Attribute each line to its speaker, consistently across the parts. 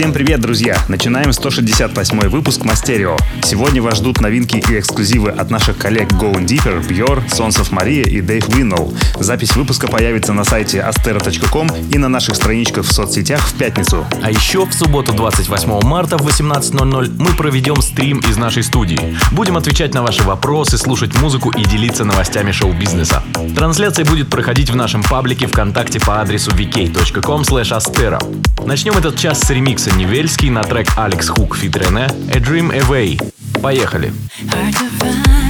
Speaker 1: Всем привет, друзья! Начинаем 168 выпуск Мастерио. Сегодня вас ждут новинки и эксклюзивы от наших коллег Going Deeper, Sons of Maria и Dave Winnow. Запись выпуска появится на сайте astero.com и на наших страничках в соцсетях в пятницу.
Speaker 2: А еще в субботу 28 марта в 18.00 мы проведем стрим из нашей студии. Будем отвечать на ваши вопросы, слушать музыку и делиться новостями шоу-бизнеса. Трансляция будет проходить в нашем паблике ВКонтакте по адресу vk.com. Начнем этот час с ремикса Макса Невельский на трек Алекс Хук Фит Рене «A Dream Away». Поехали! Hard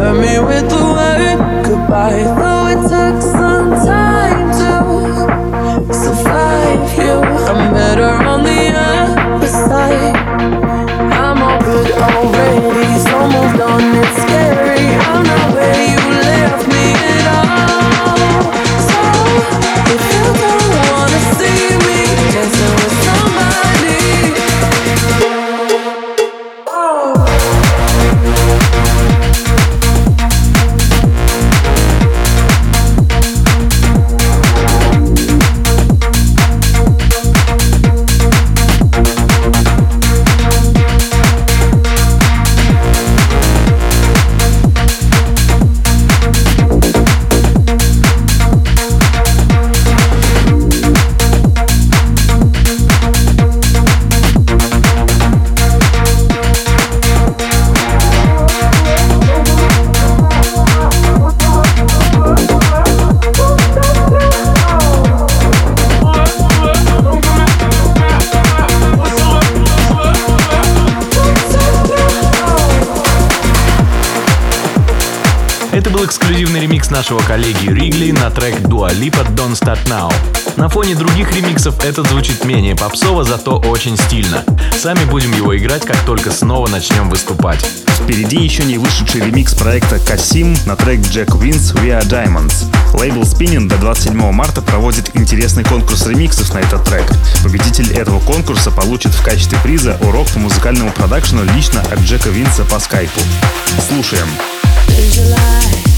Speaker 3: Hurt me with the word goodbye. Though it took some time to survive you, I'm better on the other side. I'm all good already, so moved on. It's scary. I'm not where you left me at all. So if you don't wanna see
Speaker 4: коллеги Ригли на трек Dua Lipa Don't Start Now. На фоне других ремиксов этот звучит менее попсово, зато очень стильно. Сами будем его играть, как только снова начнем выступать.
Speaker 1: Впереди еще не вышедший ремикс проекта Касим на трек Jack Wins We Are Diamonds. Лейбл Spinning до 27 марта проводит интересный конкурс ремиксов на этот трек. Победитель этого конкурса получит в качестве приза урок по музыкальному продакшену лично от Джека Винса по скайпу. Слушаем.
Speaker 5: Visualize,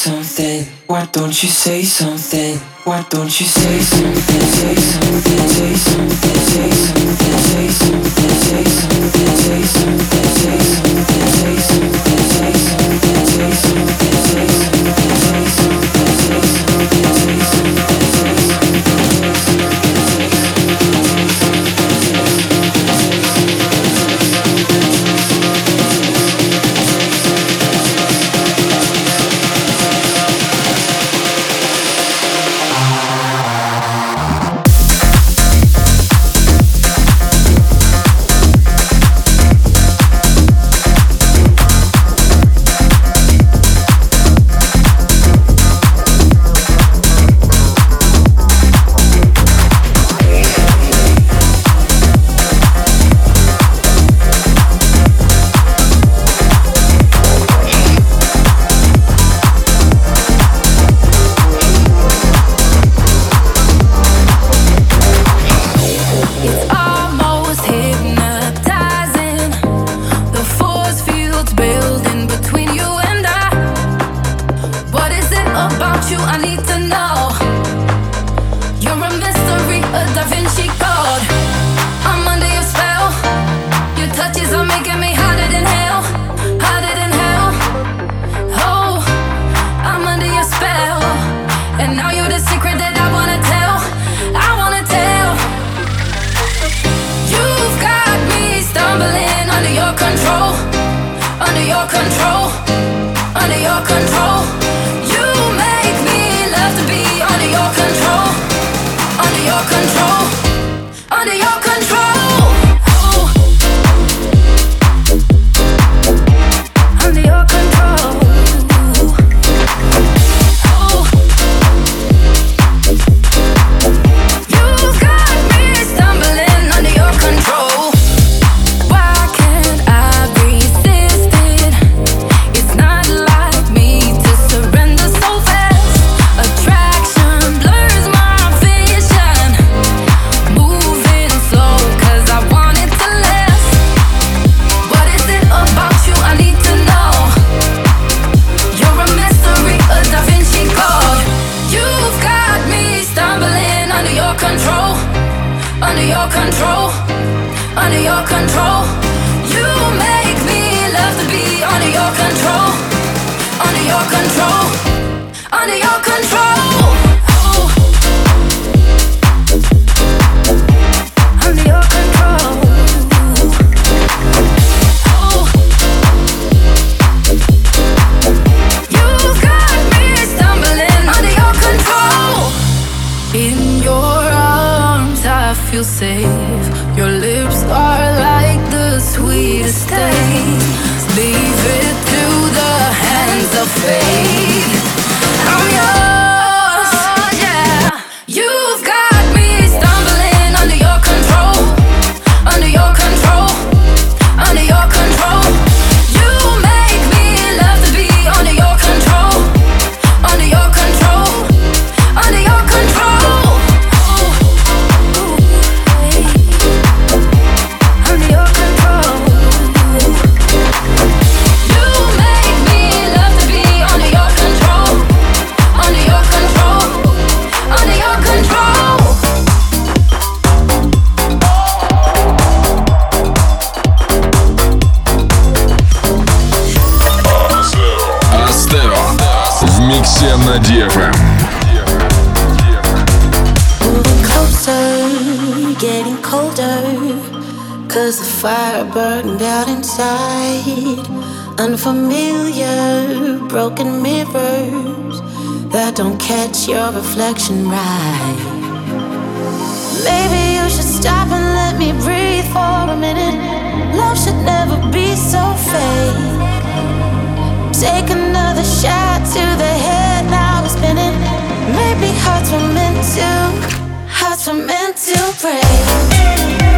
Speaker 5: something? Why don't you say something? Why don't you say something? Say something, say something, say something, say something, say something, say something, say something, say something, say something, say something, say something, say something.
Speaker 6: fire burned out inside. Unfamiliar, broken mirrors that don't catch your reflection right. Maybe you should stop and let me breathe for a minute. Love should never be so fake. Take another shot to the head, now it's spinning. Maybe hearts were meant to, hearts were meant to break.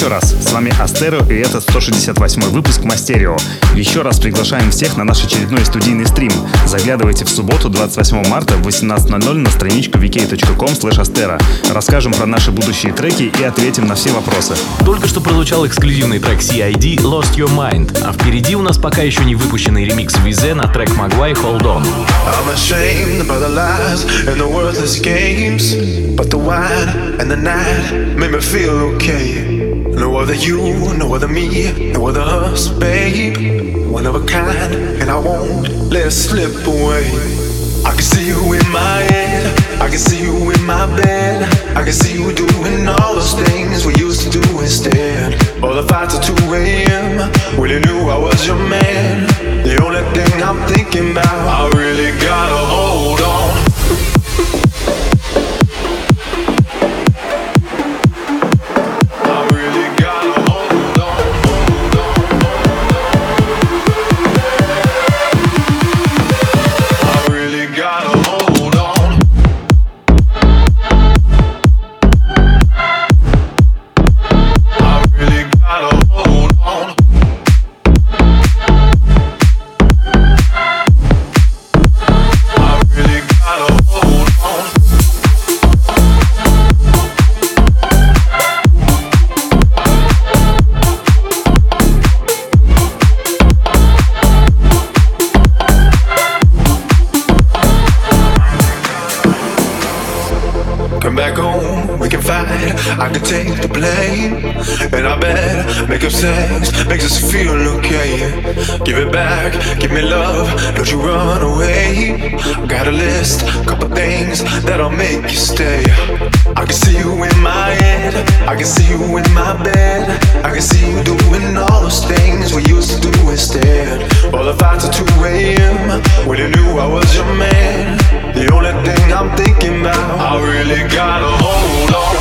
Speaker 1: Еще раз. С вами Астеро и это 168 выпуск Мастерио. Еще раз приглашаем всех на наш очередной студийный стрим. Заглядывайте в субботу 28 марта в 18.00 на страничку vk.com astero. Расскажем про наши будущие треки и ответим на все вопросы.
Speaker 2: Только что прозвучал эксклюзивный трек CID Lost Your Mind, а впереди у нас пока еще не выпущенный ремикс Визе на трек Магуай Hold On.
Speaker 7: I'm ashamed by the lies and the worthless games. But the wine and the night made me feel okay. No other you, no other me, no other us, babe. One of a kind, and I won't let it slip away. I can see you in my head, I can see you in my bed. I can see you doing all those things we used to do instead. All the fights at 2 a.m. when you knew I was your man. The only thing I'm thinking about, I really gotta hold Come back home, we can fight. I can take the blame. And I bet make up sex makes us feel okay. Give it back, give me love, don't you run away. I got a list, couple things that'll make you stay. I can see you in my head, I can see you in my bed. I can see you doing all those things we used to do instead. All the fights at 2 a.m. when you knew I was your man. The only thing I'm thinking about, I really gotta hold on,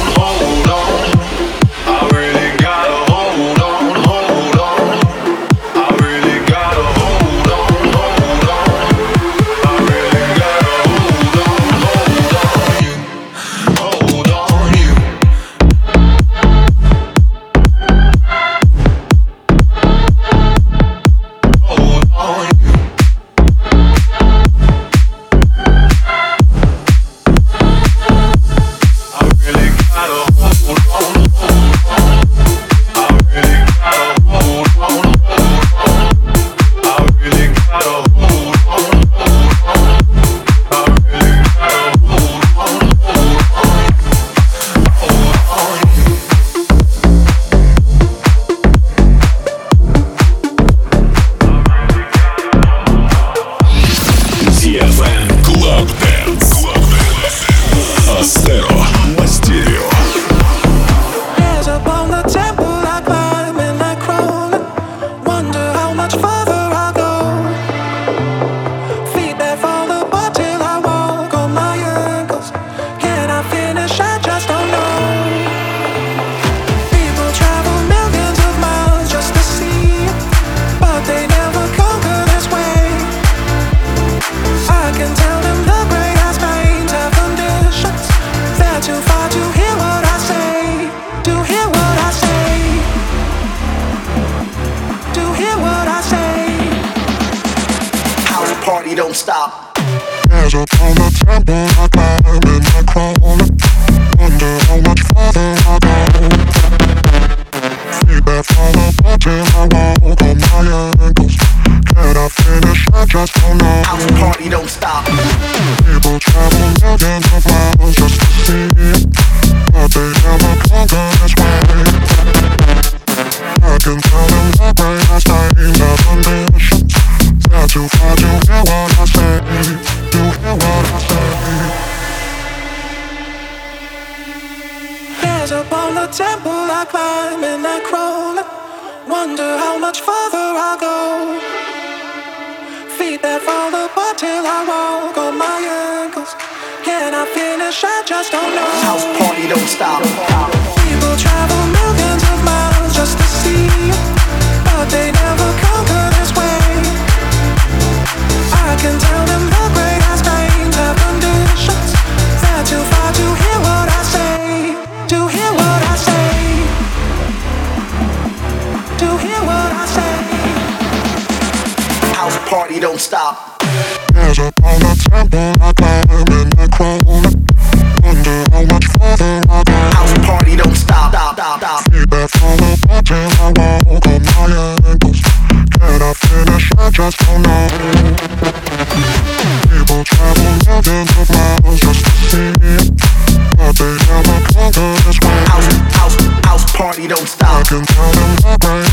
Speaker 8: just don't I
Speaker 9: stop.
Speaker 10: can the greatest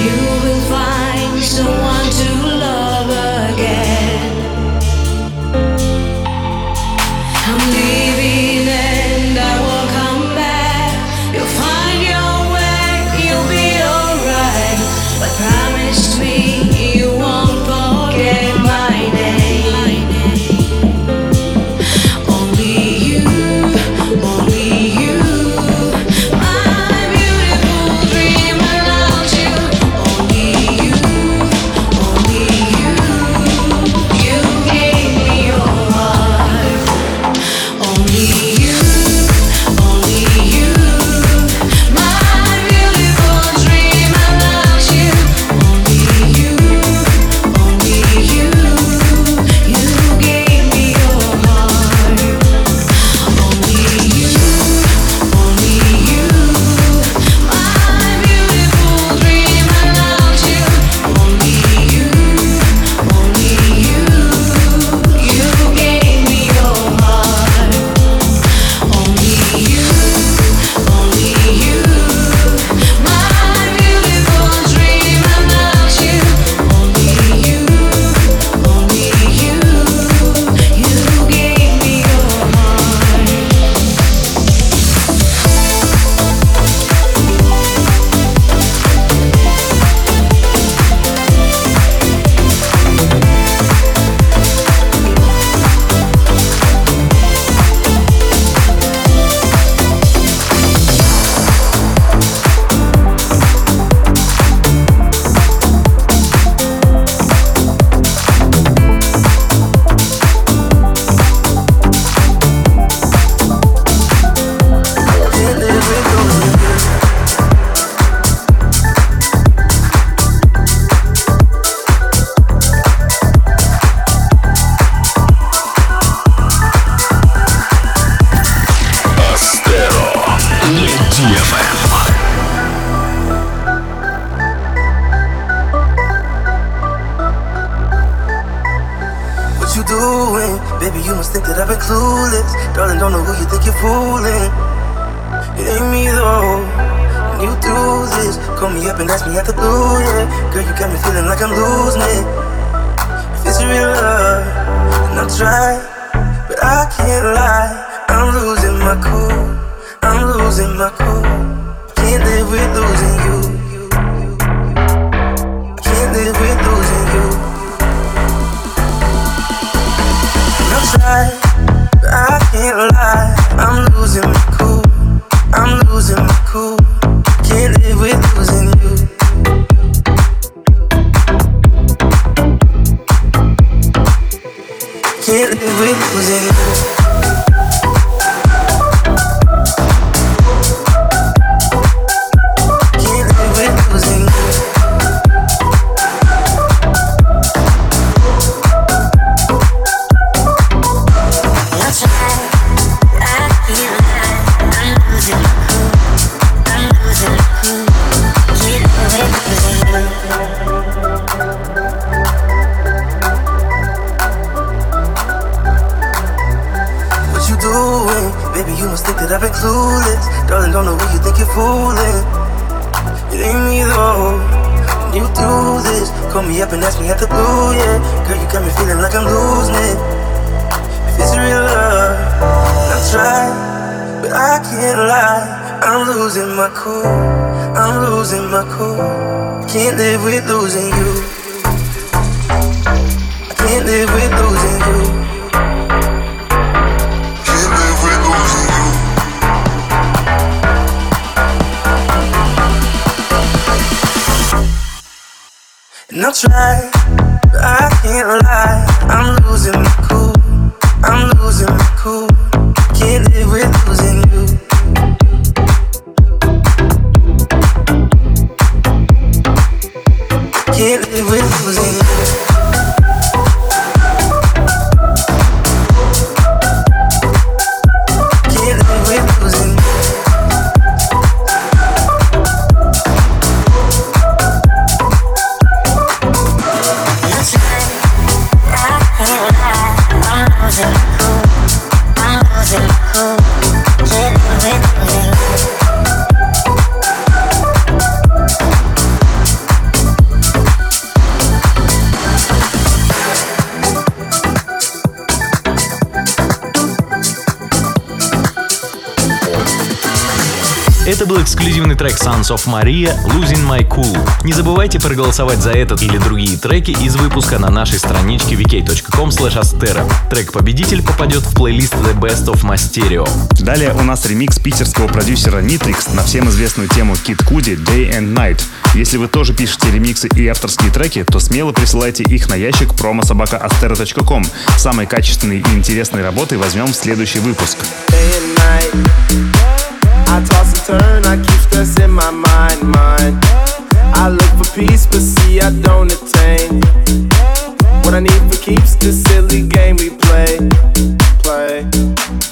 Speaker 11: You will find someone to call me up and ask me at the blue, yeah. Girl, you got me feeling like I'm losing it. If it's real love, I'll try, but I can't lie. I'm losing my cool. I'm losing my cool. Can't live with losing you. I can't live with losing you. And I'll try, but I can't lie. I'm losing my cool. I'm losing my cool. Can't live with losing
Speaker 2: трек Sons of Maria Losing My Cool. Не забывайте проголосовать за этот или другие треки из выпуска на нашей страничке vk.com astero. Трек-победитель попадет в плейлист The Best of Masterio.
Speaker 1: Далее у нас ремикс питерского продюсера Nitrix на всем известную тему Kid Cudi Day and Night. Если вы тоже пишете ремиксы и авторские треки, то смело присылайте их на ящик promosobaka.astero.com. Самые качественные и интересные работы возьмем в следующий выпуск.
Speaker 12: day and night. I toss and turn, I keep stress in my mind, mind. I look for peace, but see I don't attain. What I need for keeps the silly game we play, play.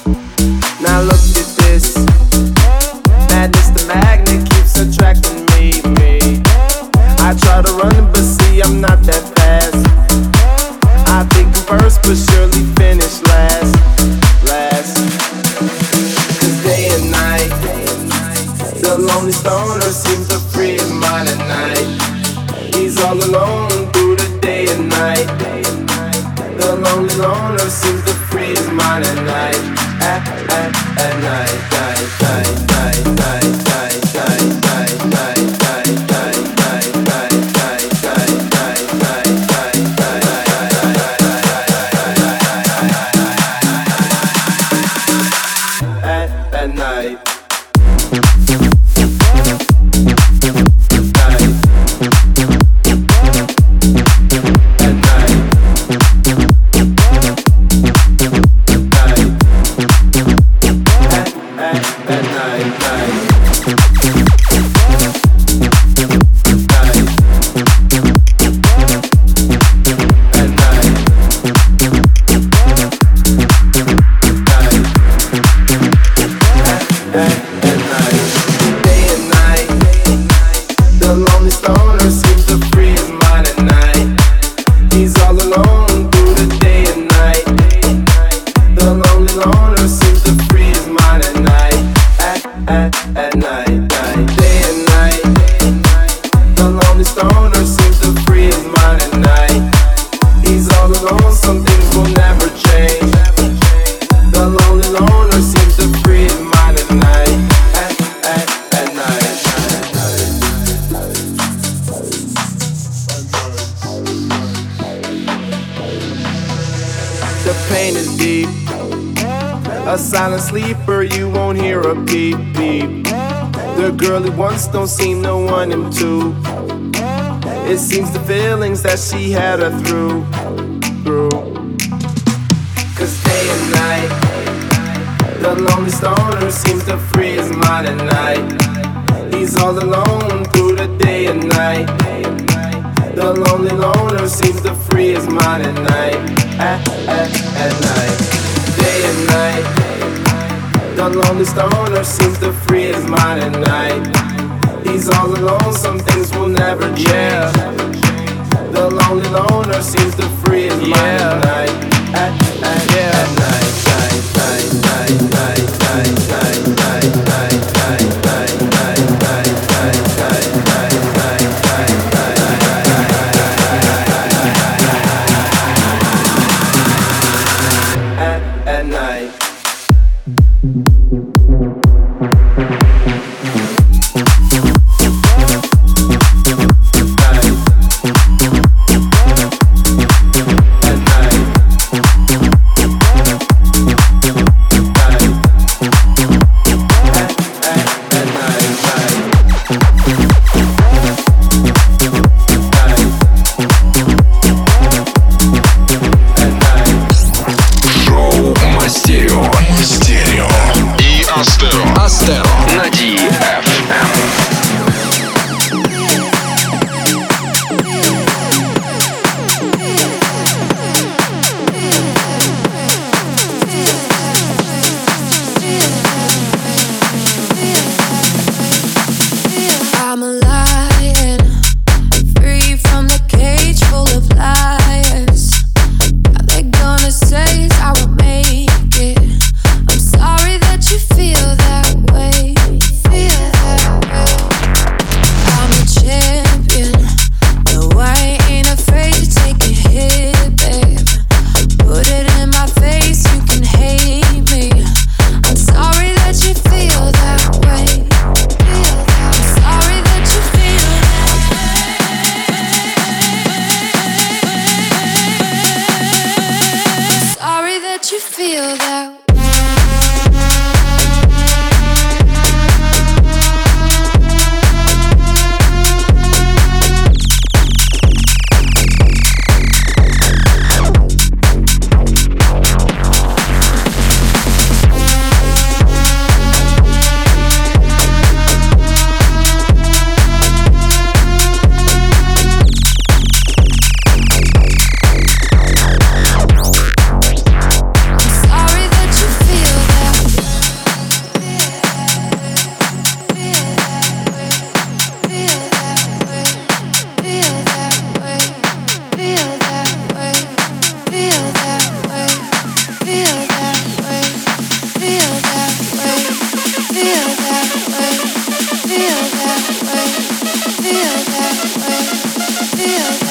Speaker 12: He wants don't seem to want him to. It seems the feelings that she had her through, through. Cause day and night, the lonely stoner seems to free his mind at night. He's all alone through the day and night. The lonely loner seems to free his mind at night, at, at, at night, day and night. The lonely stoner seems to free his mind at night. He's all alone, some things will never change. The lonely loner seems to free his mind at night. At, at, yeah. at night, night, night, night, night, night, night.
Speaker 13: Feel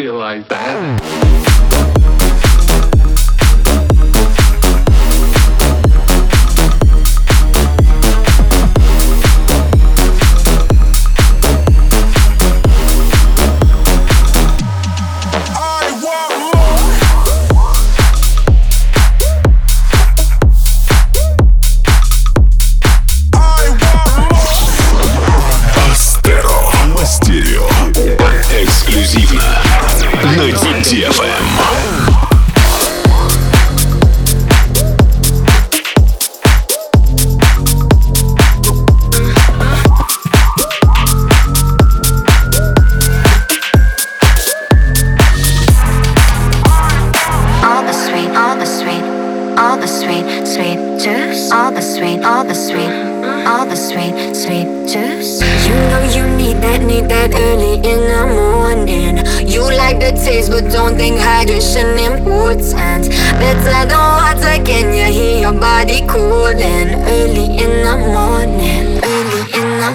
Speaker 13: feel
Speaker 14: like that.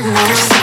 Speaker 15: In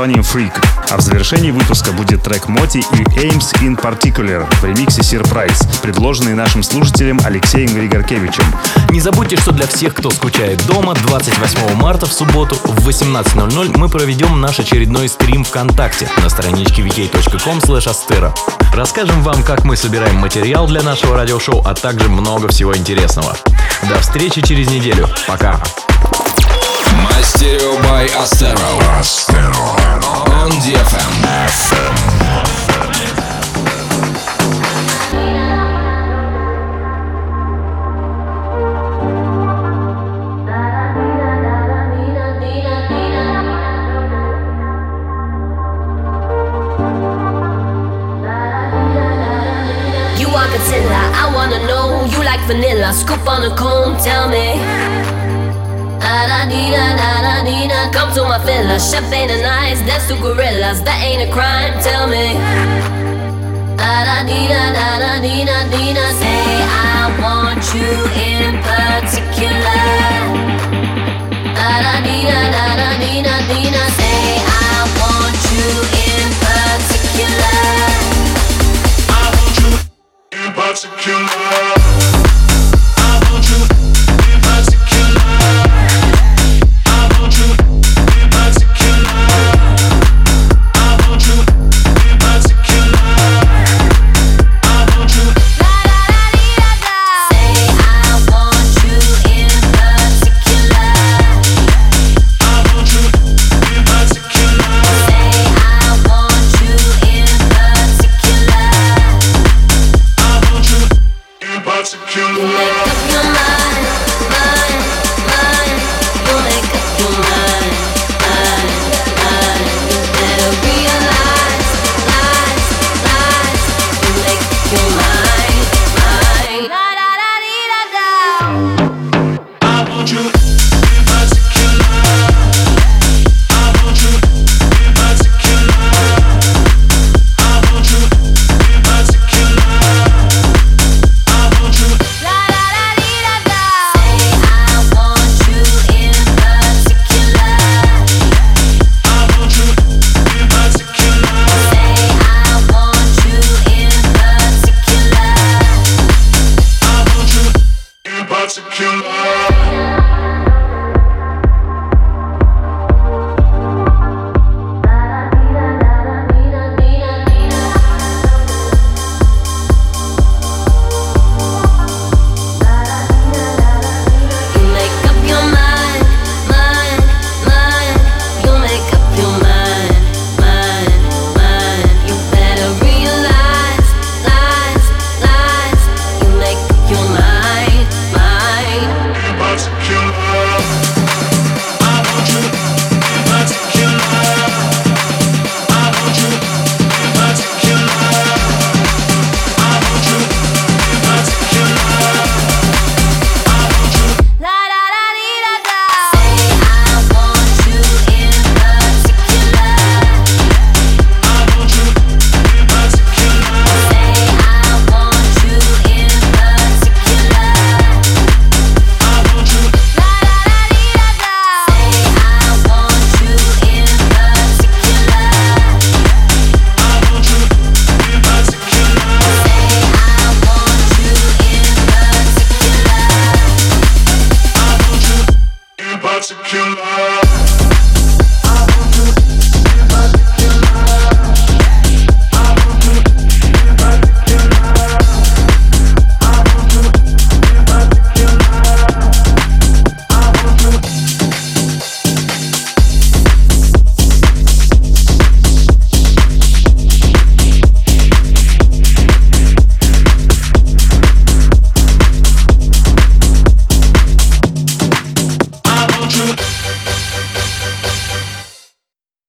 Speaker 1: названием Freak. А в завершении выпуска будет трек Моти и Aims in Particular в ремиксе Surprise, предложенный нашим слушателем Алексеем Григоркевичем.
Speaker 4: Не забудьте, что для всех, кто скучает дома, 28 марта в субботу в 18.00 мы проведем наш очередной стрим ВКонтакте на страничке vk.com. Расскажем вам, как мы собираем материал для нашего радиошоу, а также много всего интересного. До встречи через неделю. Пока.
Speaker 16: My Stereo by Astero. On DFM.
Speaker 17: I wanna know you like vanilla. Scoop on a comb, tell me. Come to my villa. Chef ain't a nice. dance to gorillas. That ain't a crime. Tell me. Da da dee da da da da. Say I want you in particular. Say I want you in particular. I want you in particular. particular